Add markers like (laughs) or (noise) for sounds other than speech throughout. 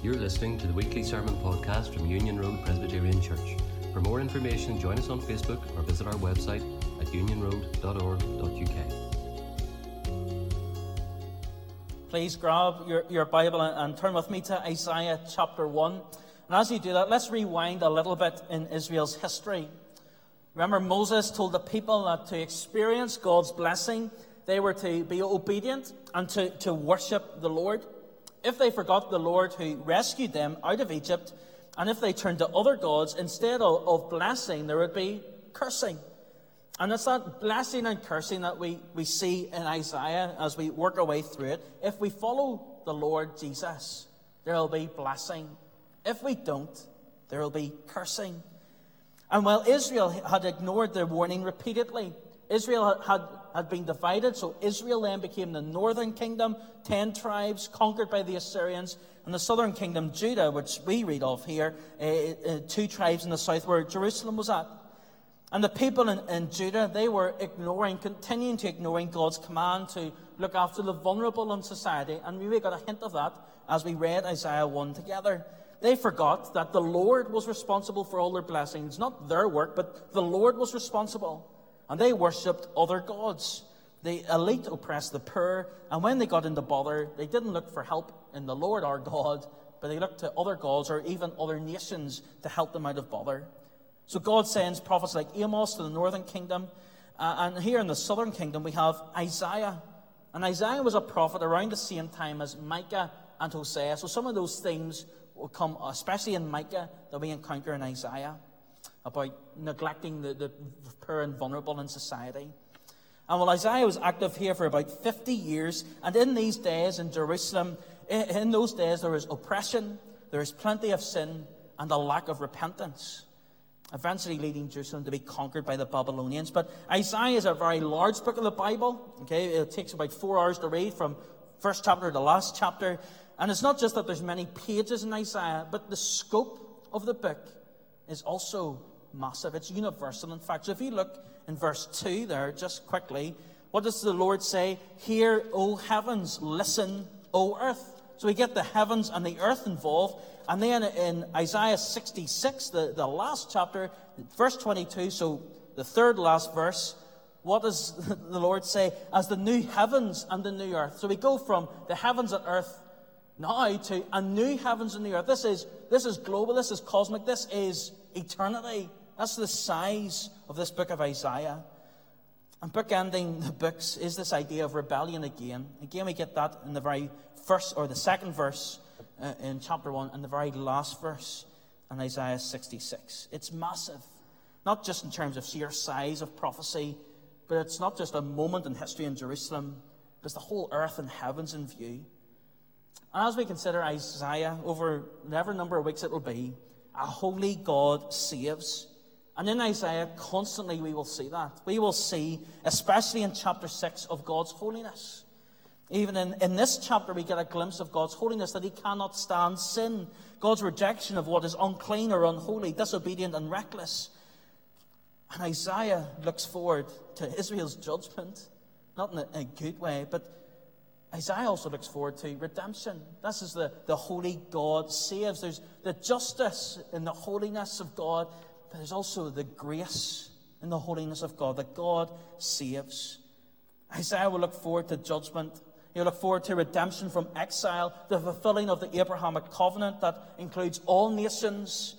You're listening to the weekly sermon podcast from Union Road Presbyterian Church. For more information, join us on Facebook or visit our website at unionroad.org.uk. Please grab your, your Bible and, and turn with me to Isaiah chapter 1. And as you do that, let's rewind a little bit in Israel's history. Remember, Moses told the people that to experience God's blessing, they were to be obedient and to, to worship the Lord. If they forgot the Lord who rescued them out of Egypt, and if they turned to other gods, instead of, blessing, there would be cursing. And it's that blessing and cursing that we, we see in Isaiah as we work our way through it. If we follow the Lord Jesus, there will be blessing. If we don't, there will be cursing. And while Israel had ignored their warning repeatedly, Israel had, had been divided, so Israel then became the northern kingdom, ten tribes conquered by the Assyrians, and the southern kingdom, Judah, which we read of here, uh, uh, two tribes in the south where Jerusalem was at. And the people in, in Judah, they were ignoring, continuing to ignoring God's command to look after the vulnerable in society. And we got a hint of that as we read Isaiah 1 together. They forgot that the Lord was responsible for all their blessings, not their work, but the Lord was responsible. And they worshipped other gods. The elite oppressed the poor, and when they got into bother, they didn't look for help in the Lord our God, but they looked to other gods or even other nations to help them out of bother. So God sends prophets like Amos to the northern kingdom, uh, and here in the southern kingdom we have Isaiah. And Isaiah was a prophet around the same time as Micah and Hosea. So some of those themes will come, especially in Micah, that we encounter in Isaiah, about neglecting the, the poor and vulnerable in society. And while Isaiah was active here for about 50 years, and in these days in Jerusalem, in those days there was oppression, there was plenty of sin, and a lack of repentance, eventually leading Jerusalem to be conquered by the Babylonians. But Isaiah is a very large book of the Bible. Okay, it takes about four hours to read from first chapter to last chapter. And it's not just that there's many pages in Isaiah, but the scope of the book is also massive. It's universal, in fact. So if you look in verse 2 there, just quickly, what does the Lord say? Hear, O heavens, listen, O earth. So we get the heavens and the earth involved. And then in Isaiah 66, the, the last chapter, verse 22, so the third last verse, what does (laughs) the Lord say? As the new heavens and the new earth. So we go from the heavens and earth now to a new heavens and new earth. This is, this is global, this is cosmic, this is eternity. That's the size of this book of Isaiah. And bookending the books is this idea of rebellion again. Again, we get that in the very first or the second verse uh, in chapter 1 and the very last verse in Isaiah 66. It's massive, not just in terms of sheer size of prophecy, but it's not just a moment in history in Jerusalem, but it's the whole earth and heavens in view. And As we consider Isaiah over whatever number of weeks it will be, a holy God saves. And in Isaiah, constantly we will see that. We will see, especially in chapter 6, of God's holiness. Even in, in this chapter, we get a glimpse of God's holiness that he cannot stand sin, God's rejection of what is unclean or unholy, disobedient, and reckless. And Isaiah looks forward to Israel's judgment, not in a, a good way, but Isaiah also looks forward to redemption. This is the, the holy God saves. There's the justice and the holiness of God, but there's also the grace and the holiness of God that God saves. Isaiah will look forward to judgment. He'll look forward to redemption from exile, the fulfilling of the Abrahamic covenant that includes all nations.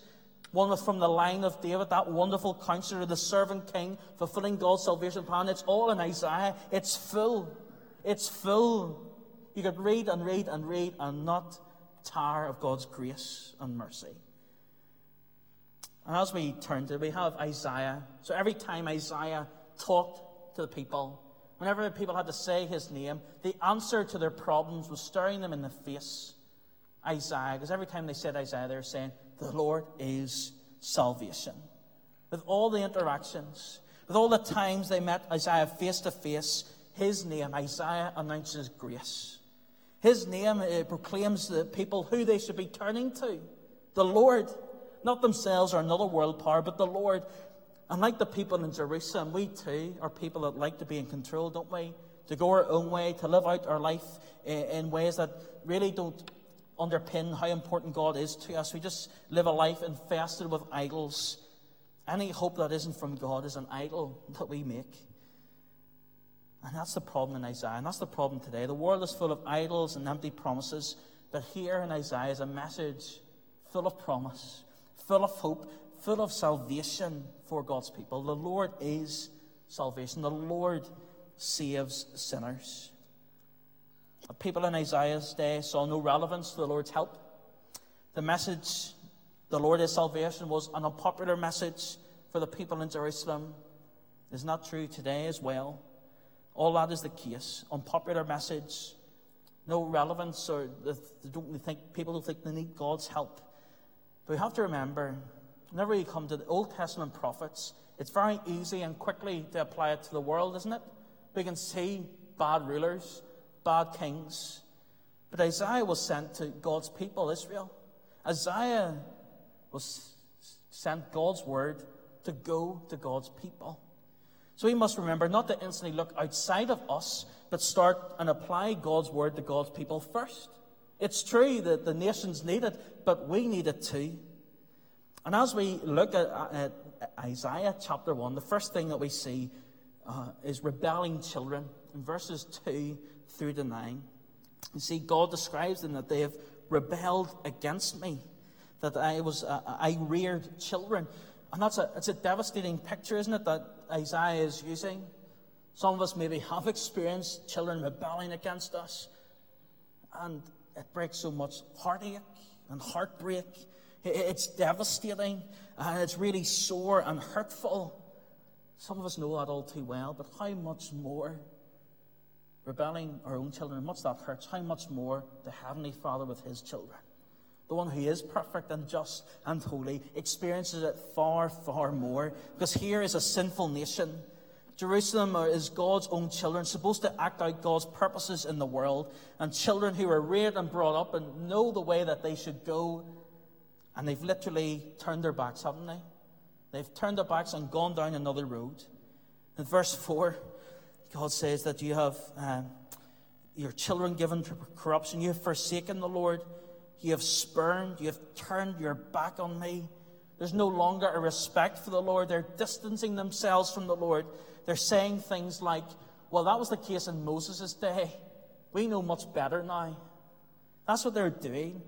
One from the line of David, that wonderful counselor, the servant king, fulfilling God's salvation plan. It's all in Isaiah. It's full. It's full. You could read and read and read and not tire of God's grace and mercy. And as we turn to we have Isaiah. So every time Isaiah talked to the people, whenever the people had to say his name, the answer to their problems was staring them in the face. Isaiah, because every time they said Isaiah, they were saying, The Lord is salvation. With all the interactions, with all the times they met Isaiah face to face, his name, Isaiah announces grace. His name proclaims the people who they should be turning to the Lord, not themselves or another world power, but the Lord. And like the people in Jerusalem, we too are people that like to be in control, don't we? To go our own way, to live out our life eh, in ways that really don't underpin how important God is to us. We just live a life infested with idols. Any hope that isn't from God is an idol that we make. And that's the problem in Isaiah, and that's the problem today. The world is full of idols and empty promises, but here in Isaiah is a message full of promise, full of hope, full of salvation for God's people. The Lord is salvation, the Lord saves sinners. People in Isaiah's day saw no relevance to the Lord's help. The message, the Lord is salvation, was an unpopular message for the people in Jerusalem. Is not true today as well. All that is the case. Unpopular message, no relevance, or they don't think people don't think they need God's help. But we have to remember, whenever you come to the Old Testament prophets, it's very easy and quickly to apply it to the world, isn't it? We can see bad rulers, bad kings. But Isaiah was sent to God's people, Israel. Isaiah was sent God's word to go to God's people. So we must remember not to instantly look outside of us, but start and apply God's word to God's people first. It's true that the nations need it, but we need it too. And as we look at, at Isaiah chapter 1, the first thing that we see uh, is rebelling children in verses 2 through to 9. You see, God describes them that they have rebelled against me, that I was uh, I reared children. And that's a, it's a devastating picture, isn't it, that Isaiah is using? Some of us maybe have experienced children rebelling against us, and it breaks so much heartache and heartbreak. It's devastating, and it's really sore and hurtful. Some of us know that all too well, but how much more rebelling our own children, much that hurts, how much more the Heavenly Father with His children? the one who is perfect and just and holy, experiences it far, far more. Because here is a sinful nation. Jerusalem is God's own children, supposed to act out God's purposes in the world, and children who are reared and brought up and know the way that they should go. And they've literally turned their backs, haven't they? They've turned their backs and gone down another road. In verse 4, God says that you have uh, your children given to corruption, you have forsaken the Lord. You have spurned, you have turned your back on me. There's no longer a respect for the Lord. They're distancing themselves from the Lord. They're saying things like, well, that was the case in Moses' day. We know much better now. That's what they're doing.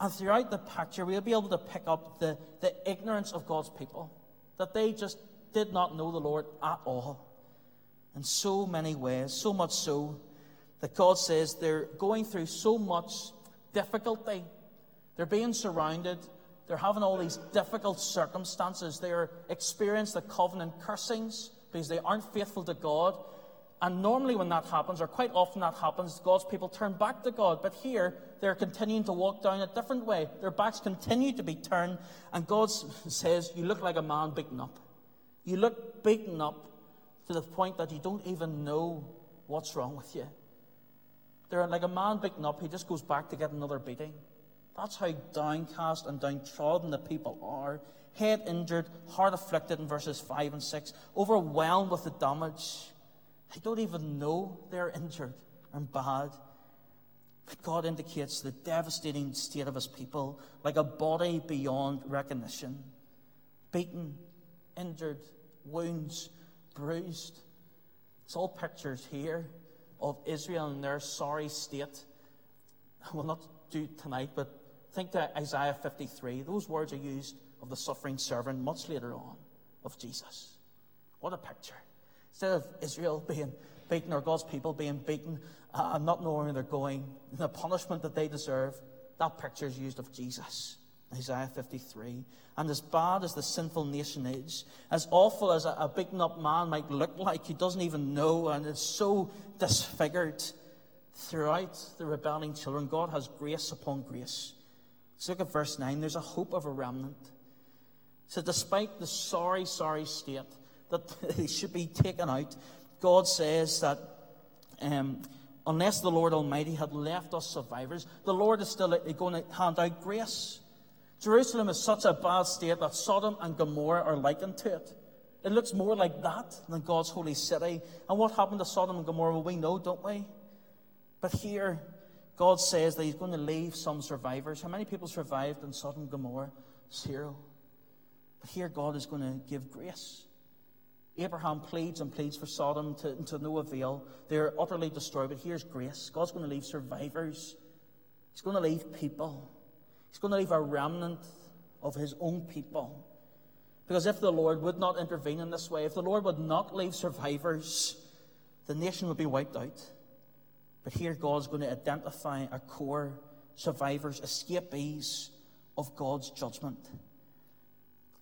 And throughout the picture, we'll be able to pick up the, the ignorance of God's people, that they just did not know the Lord at all. In so many ways, so much so that God says they're going through so much difficulty. They're being surrounded. They're having all these difficult circumstances. They're experiencing the covenant cursings because they aren't faithful to God. And normally, when that happens, or quite often that happens, God's people turn back to God. But here, they're continuing to walk down a different way. Their backs continue to be turned, and God says, You look like a man beaten up. You look beaten up to the point that you don't even know what's wrong with you. They're like a man beaten up, he just goes back to get another beating. That's how downcast and downtrodden the people are. Head injured, heart afflicted in verses 5 and 6, overwhelmed with the damage. They don't even know they're injured and bad. But God indicates the devastating state of his people like a body beyond recognition. Beaten, injured, wounds, bruised. It's all pictures here of Israel in their sorry state. I will not do tonight, but think to Isaiah 53. Those words are used of the suffering servant much later on of Jesus. What a picture. Instead of Israel being beaten or God's people being beaten uh, and not knowing where they're going, the punishment that they deserve, that picture is used of Jesus. Isaiah 53. And as bad as the sinful nation is, as awful as a, a beaten up man might look like, he doesn't even know, and is so disfigured throughout the rebelling children, God has grace upon grace. Look at verse 9. There's a hope of a remnant. So, despite the sorry, sorry state that (laughs) they should be taken out, God says that um, unless the Lord Almighty had left us survivors, the Lord is still going to hand out grace. Jerusalem is such a bad state that Sodom and Gomorrah are likened to it. It looks more like that than God's holy city. And what happened to Sodom and Gomorrah, well, we know, don't we? But here, God says that He's going to leave some survivors. How many people survived in Sodom and Gomorrah? Zero. Here God is going to give grace. Abraham pleads and pleads for Sodom to, to no avail. They're utterly destroyed, but here's grace. God's going to leave survivors. He's going to leave people. He's going to leave a remnant of his own people. Because if the Lord would not intervene in this way, if the Lord would not leave survivors, the nation would be wiped out. But here God's going to identify a core survivors, escapees of God's judgment.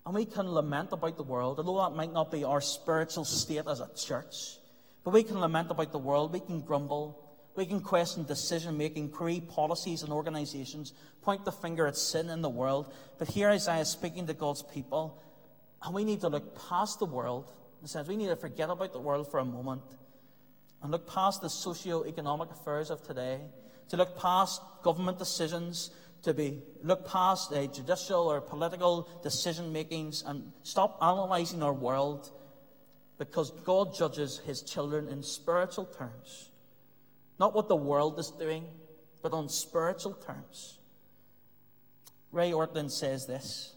And we can lament about the world, although that might not be our spiritual state as a church. But we can lament about the world, we can grumble, we can question decision making, create policies and organizations, point the finger at sin in the world. But here Isaiah is speaking to God's people, and we need to look past the world. In a sense, we need to forget about the world for a moment and look past the socio-economic affairs of today, to look past government decisions, to be look past uh, judicial or political decision makings and stop analysing our world because God judges his children in spiritual terms. Not what the world is doing, but on spiritual terms. Ray Ortlund says this.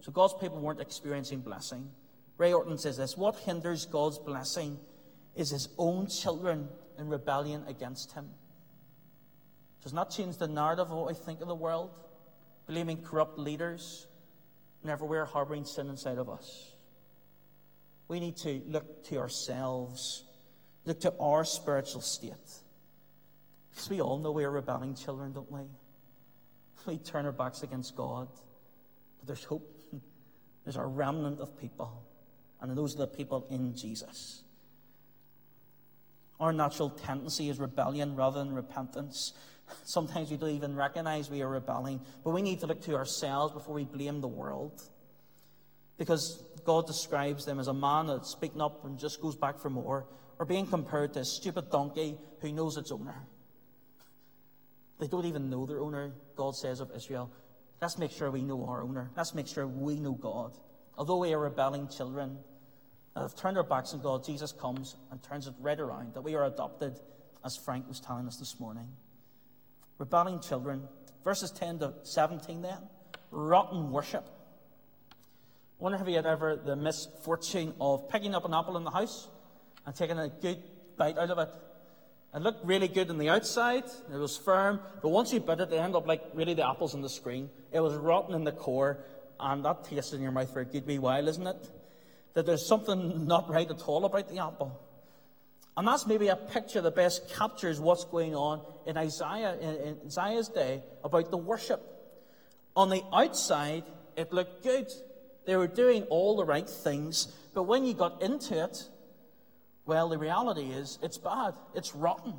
So God's people weren't experiencing blessing. Ray Ortlund says this What hinders God's blessing is his own children in rebellion against him. Does not change the narrative of what we think of the world, blaming corrupt leaders and everywhere harboring sin inside of us. We need to look to ourselves, look to our spiritual state. Because we all know we are rebelling children, don't we? We turn our backs against God. But there's hope. (laughs) There's a remnant of people. And those are the people in Jesus. Our natural tendency is rebellion rather than repentance. Sometimes we don't even recognize we are rebelling, but we need to look to ourselves before we blame the world. Because God describes them as a man that's speaking up and just goes back for more, or being compared to a stupid donkey who knows its owner. They don't even know their owner, God says of Israel. Let's make sure we know our owner. Let's make sure we know God. Although we are rebelling children, that have turned our backs on God, Jesus comes and turns it right around, that we are adopted, as Frank was telling us this morning. Rebelling children. Verses 10 to 17 then. Rotten worship. I wonder if you had ever the misfortune of picking up an apple in the house and taking a good bite out of it. It looked really good on the outside, it was firm, but once you bit it, it ended up like really the apples on the screen. It was rotten in the core, and that tastes in your mouth for a good wee while, isn't it? That there's something not right at all about the apple. And that's maybe a picture that best captures what's going on in Isaiah in, Isaiah's day about the worship. On the outside, it looked good. They were doing all the right things, but when you got into it, well, the reality is it's bad. It's rotten.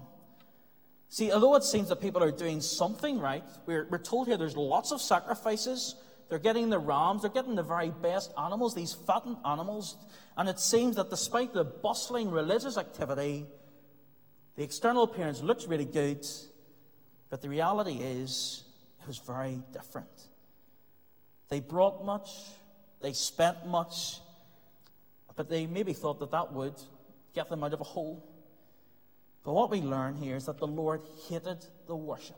See, although it seems that people are doing something right, we're, we're told here there's lots of sacrifices. They're getting the rams, they're getting the very best animals, these fattened animals. And it seems that despite the bustling religious activity, the external appearance looks really good, but the reality is it was very different. They brought much, they spent much, but they maybe thought that that would get them out of a hole. But what we learn here is that the Lord hated the worship.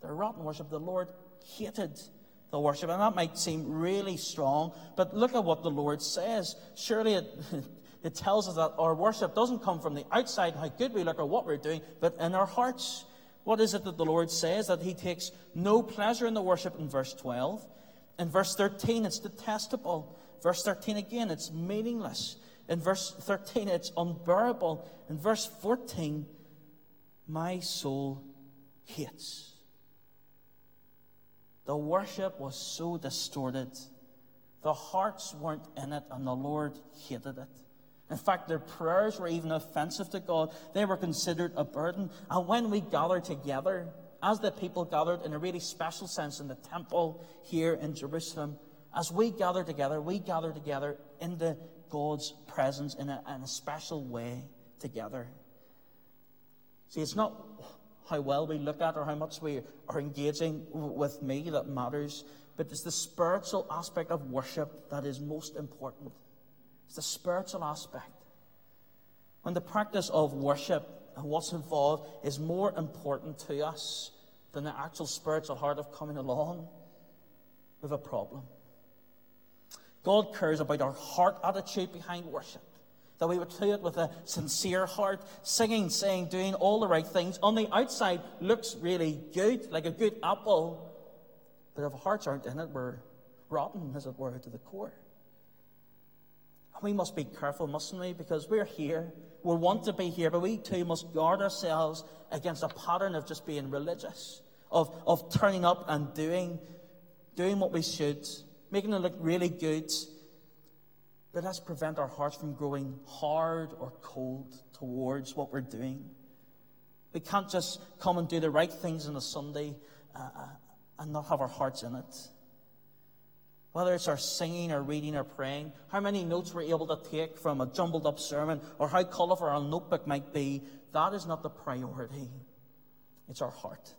The rotten worship, the Lord hated the worship. And that might seem really strong, but look at what the Lord says. Surely it, (laughs) it tells us that our worship doesn't come from the outside, how good we look or what we're doing, but in our hearts. What is it that the Lord says? That He takes no pleasure in the worship in verse 12. In verse 13, it's detestable. Verse 13 again, it's meaningless. In verse 13, it's unbearable. In verse 14, my soul hates. The worship was so distorted. The hearts weren't in it, and the Lord hated it. In fact, their prayers were even offensive to God. They were considered a burden. And when we gather together, as the people gathered in a really special sense in the temple here in Jerusalem, as we gather together, we gather together into God's presence in a, in a special way together. See, it's not how well we look at or how much we are engaging with me that matters, but it's the spiritual aspect of worship that is most important. It's the spiritual aspect. When the practice of worship and what's involved is more important to us than the actual spiritual heart of coming along, with a problem. God cares about our heart attitude behind worship. That we would do it with a sincere heart, singing, saying, doing all the right things. On the outside, looks really good, like a good apple. But if our hearts aren't in it, we're rotten, as it were, to the core. And we must be careful, mustn't we? Because we're here. We want to be here, but we too must guard ourselves against a pattern of just being religious, of, of turning up and doing, doing what we should, making it look really good. But let's prevent our hearts from growing hard or cold towards what we're doing. We can't just come and do the right things on a Sunday uh, uh and not have our hearts in it. Whether it's our singing or reading or praying, how many notes we're able to take from a jumbled up sermon, or how colourful our notebook might be, that is not the priority. It's our heart.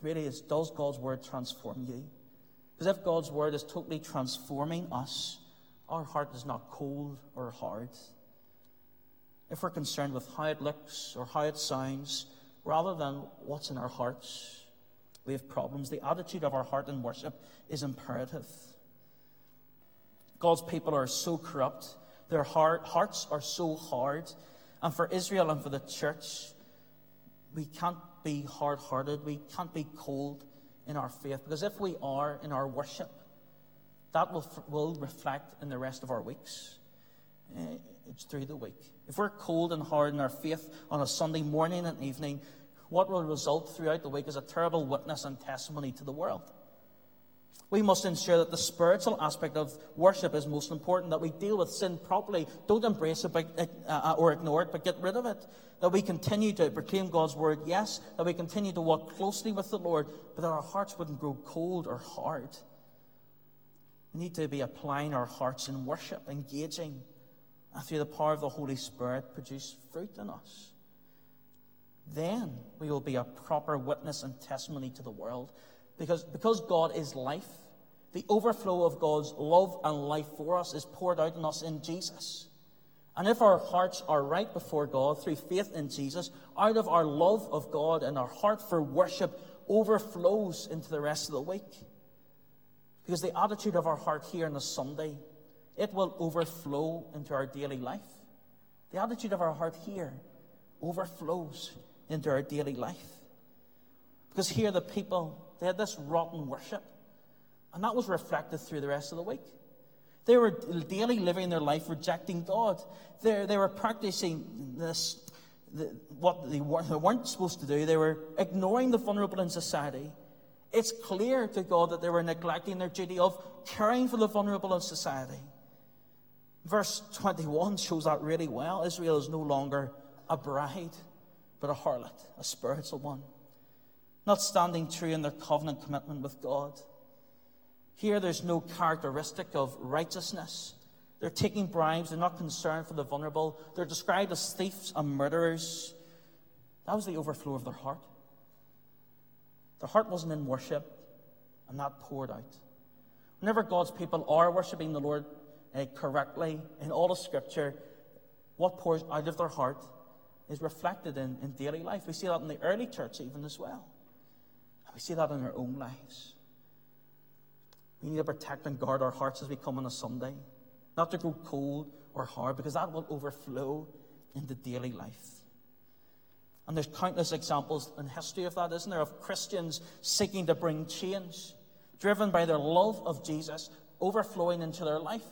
Really, is does God's word transform you? Because if God's word is totally transforming us, our heart is not cold or hard. If we're concerned with how it looks or how it sounds, rather than what's in our hearts, we have problems. The attitude of our heart in worship is imperative. God's people are so corrupt, their heart, hearts are so hard. And for Israel and for the church, we can't be hard hearted, we can't be cold in our faith. Because if we are in our worship, that will, will reflect in the rest of our weeks. Eh, it's through the week. If we're cold and hard in our faith on a Sunday morning and evening, what will result throughout the week is a terrible witness and testimony to the world. We must ensure that the spiritual aspect of worship is most important, that we deal with sin properly. Don't embrace it but, uh, or ignore it, but get rid of it. That we continue to proclaim God's word, yes. That we continue to walk closely with the Lord, but that our hearts wouldn't grow cold or hard. We need to be applying our hearts in worship, engaging, and through the power of the Holy Spirit, produce fruit in us then we will be a proper witness and testimony to the world. Because, because God is life, the overflow of God's love and life for us is poured out in us in Jesus. And if our hearts are right before God through faith in Jesus, out of our love of God and our heart for worship overflows into the rest of the week. Because the attitude of our heart here on a Sunday, it will overflow into our daily life. The attitude of our heart here overflows into our daily life. Because here the people, they had this rotten worship, and that was reflected through the rest of the week. They were daily living their life rejecting God. They, they were practicing this, the, what they, were, they weren't supposed to do. They were ignoring the vulnerable in society. It's clear to God that they were neglecting their duty of caring for the vulnerable in society. Verse 21 shows that really well. Israel is no longer a bride but a harlot, a spiritual one, not standing true in their covenant commitment with God. Here, there's no characteristic of righteousness. They're taking bribes. They're not concerned for the vulnerable. They're described as thieves and murderers. That was the overflow of their heart. Their heart wasn't in worship, and that poured out. Whenever God's people are worshiping the Lord uh, correctly in all of Scripture, what pours out of their heart is reflected in, in daily life. We see that in the early church, even as well. And we see that in our own lives. We need to protect and guard our hearts as we come on a Sunday, not to grow cold or hard, because that will overflow into daily life. And there's countless examples in history of that, isn't there? Of Christians seeking to bring change, driven by their love of Jesus, overflowing into their life.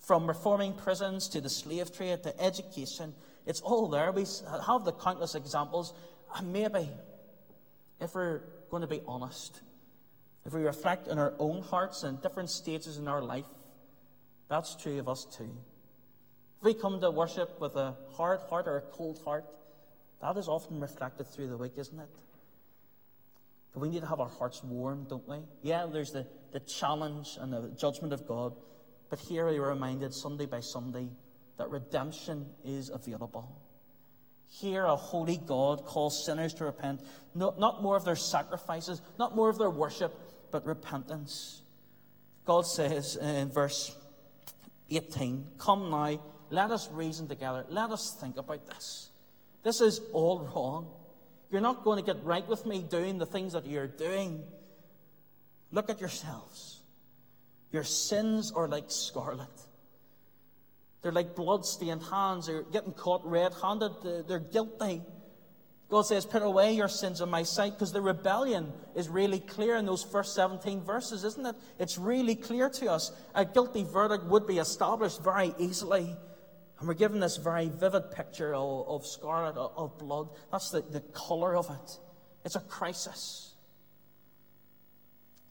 From reforming prisons to the slave trade to education it's all there. We have the countless examples. And maybe, if we're going to be honest, if we reflect in our own hearts and different stages in our life, that's true of us too. If we come to worship with a hard heart or a cold heart, that is often reflected through the week, isn't it? But we need to have our hearts warm, don't we? Yeah, there's the, the challenge and the judgment of God. But here we are reminded Sunday by Sunday that redemption is available. Here, a holy God calls sinners to repent, not, not more of their sacrifices, not more of their worship, but repentance. God says in verse 18, Come now, let us reason together. Let us think about this. This is all wrong. You're not going to get right with me doing the things that you're doing. Look at yourselves. Your sins are like scarlet. They're like blood-stained hands. They're getting caught red-handed. They're guilty. God says, Put away your sins in my sight, because the rebellion is really clear in those first 17 verses, isn't it? It's really clear to us. A guilty verdict would be established very easily. And we're given this very vivid picture of, of scarlet, of, of blood. That's the, the colour of it. It's a crisis.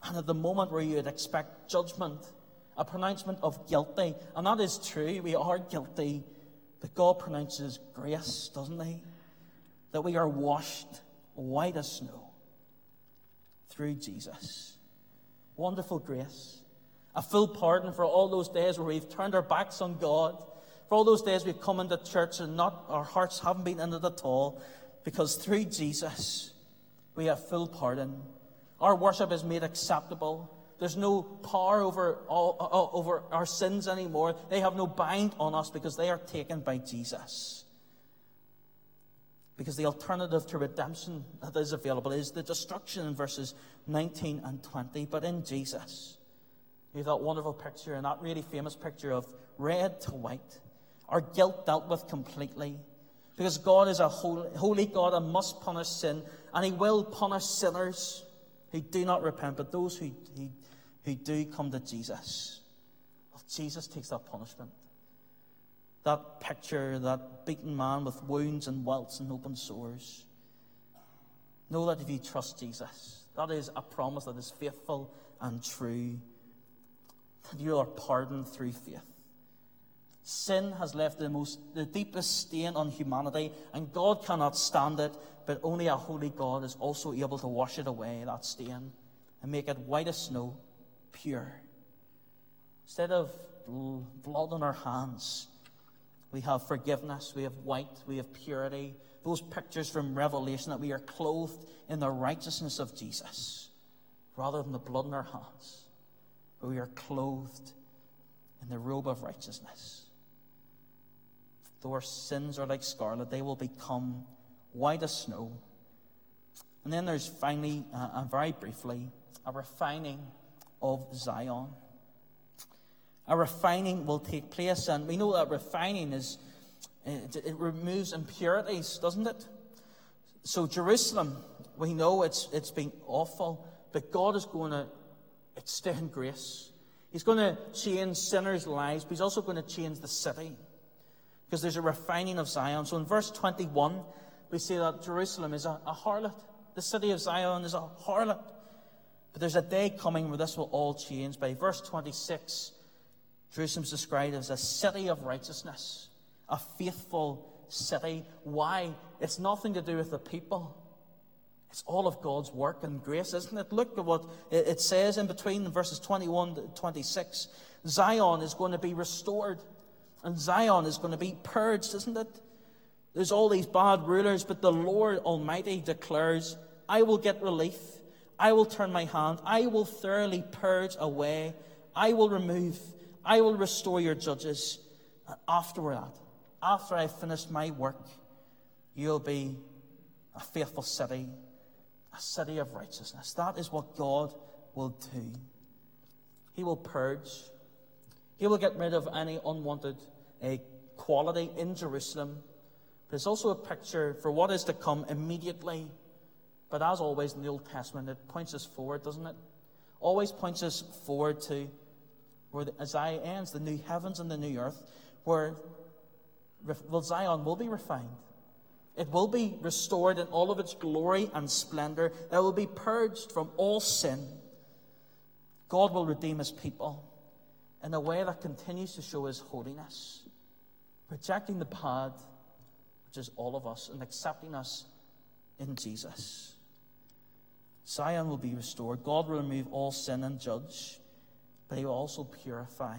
And at the moment where you'd expect judgment, a pronouncement of guilty, and that is true, we are guilty, but God pronounces grace, doesn't He? That we are washed white as snow through Jesus. Wonderful grace. A full pardon for all those days where we've turned our backs on God, for all those days we've come into church and not our hearts haven't been in it at all, because through Jesus we have full pardon. Our worship is made acceptable. There's no power over, all, uh, over our sins anymore. They have no bind on us because they are taken by Jesus. Because the alternative to redemption that is available is the destruction in verses 19 and 20. But in Jesus, we have that wonderful picture and that really famous picture of red to white. Our guilt dealt with completely. Because God is a holy, holy God and must punish sin, and He will punish sinners who do not repent, but those who, who, who do come to Jesus. Well, Jesus takes that punishment. That picture, that beaten man with wounds and welts and open sores. Know that if you trust Jesus, that is a promise that is faithful and true. That you are pardoned through faith. Sin has left the most, the deepest stain on humanity, and God cannot stand it, but only a holy God is also able to wash it away, that stain, and make it white as snow, pure. Instead of blood on our hands, we have forgiveness, we have white, we have purity. Those pictures from Revelation that we are clothed in the righteousness of Jesus rather than the blood in our hands. But we are clothed in the robe of righteousness. Though our sins are like scarlet, they will become white as snow. And then there's finally, uh, and very briefly, a refining of Zion. A refining will take place, and we know that refining is, it, removes impurities, doesn't it? So, Jerusalem, we know it's, it's been awful, but God is going to extend grace. He's going to change sinners' lives, but He's also going to change the city because there's a refining of Zion. So in verse 21, we see that Jerusalem is a, a harlot. The city of Zion is a harlot. But there's a day coming where this will all change. By verse 26, Jerusalem's described as a city of righteousness, a faithful city. Why? It's nothing to do with the people. It's all of God's work and grace, isn't it? Look at what it says in between verses 21 to 26. Zion is going to be restored. And Zion is going to be purged, isn't it? There's all these bad rulers, but the Lord Almighty declares, I will get relief. I will turn my hand. I will thoroughly purge away. I will remove. I will restore your judges. And after that, after I've finished my work, you'll be a faithful city, a city of righteousness. That is what God will do. He will purge. He will get rid of any unwanted a quality in Jerusalem. But it's also a picture for what is to come immediately. But as always in the Old Testament, it points us forward, doesn't it? Always points us forward to where the, Isaiah ends, the new heavens and the new earth, where well, Zion will be refined. It will be restored in all of its glory and splendor. It will be purged from all sin. God will redeem his people in a way that continues to show his holiness rejecting the bad, which is all of us, and accepting us in Jesus. Zion will be restored. God will remove all sin and judge, but He will also purify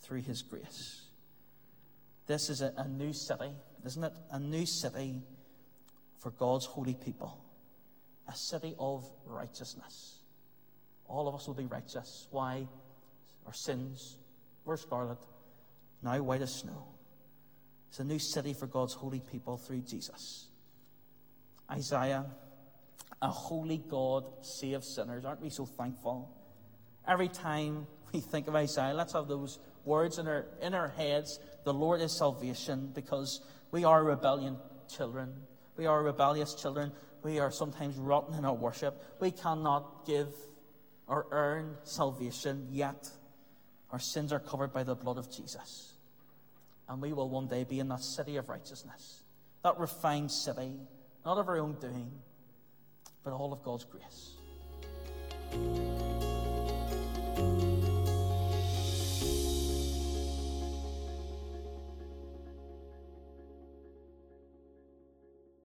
through His grace. This is a, a new city, isn't it? A new city for God's holy people, a city of righteousness. All of us will be righteous. Why? Our sins were scarlet, now white as snow. It's a new city for God's holy people through Jesus. Isaiah, a holy God saves sinners. Aren't we so thankful? Every time we think of Isaiah, let's have those words in our, in our heads. The Lord is salvation because we are rebellion children. We are rebellious children. We are sometimes rotten in our worship. We cannot give or earn salvation, yet our sins are covered by the blood of Jesus. And we will one day be in that city of righteousness, that refined city, not of our own doing, but all of God's grace.